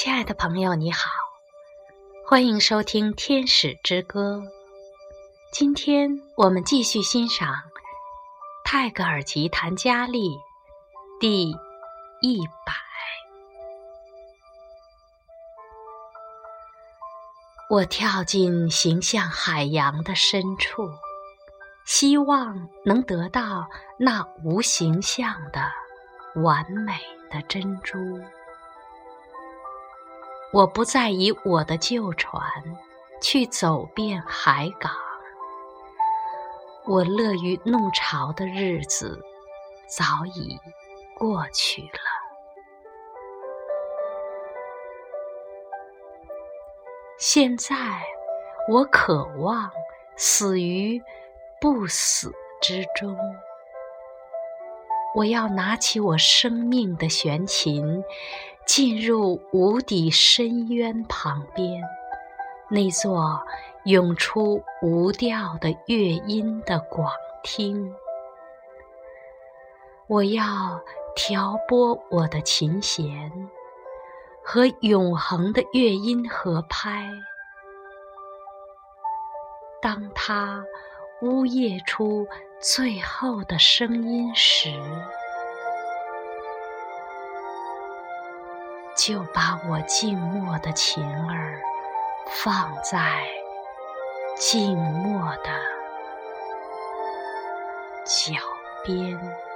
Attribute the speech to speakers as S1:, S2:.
S1: 亲爱的朋友，你好，欢迎收听《天使之歌》。今天我们继续欣赏泰戈尔吉檀佳丽第一百。我跳进形象海洋的深处，希望能得到那无形象的完美的珍珠。我不再以我的旧船去走遍海港，我乐于弄潮的日子早已过去了。现在，我渴望死于不死之中。我要拿起我生命的弦琴。进入无底深渊旁边，那座涌出无调的乐音的广厅。我要调拨我的琴弦，和永恒的乐音合拍。当它呜咽出最后的声音时。就把我静默的琴儿放在静默的脚边。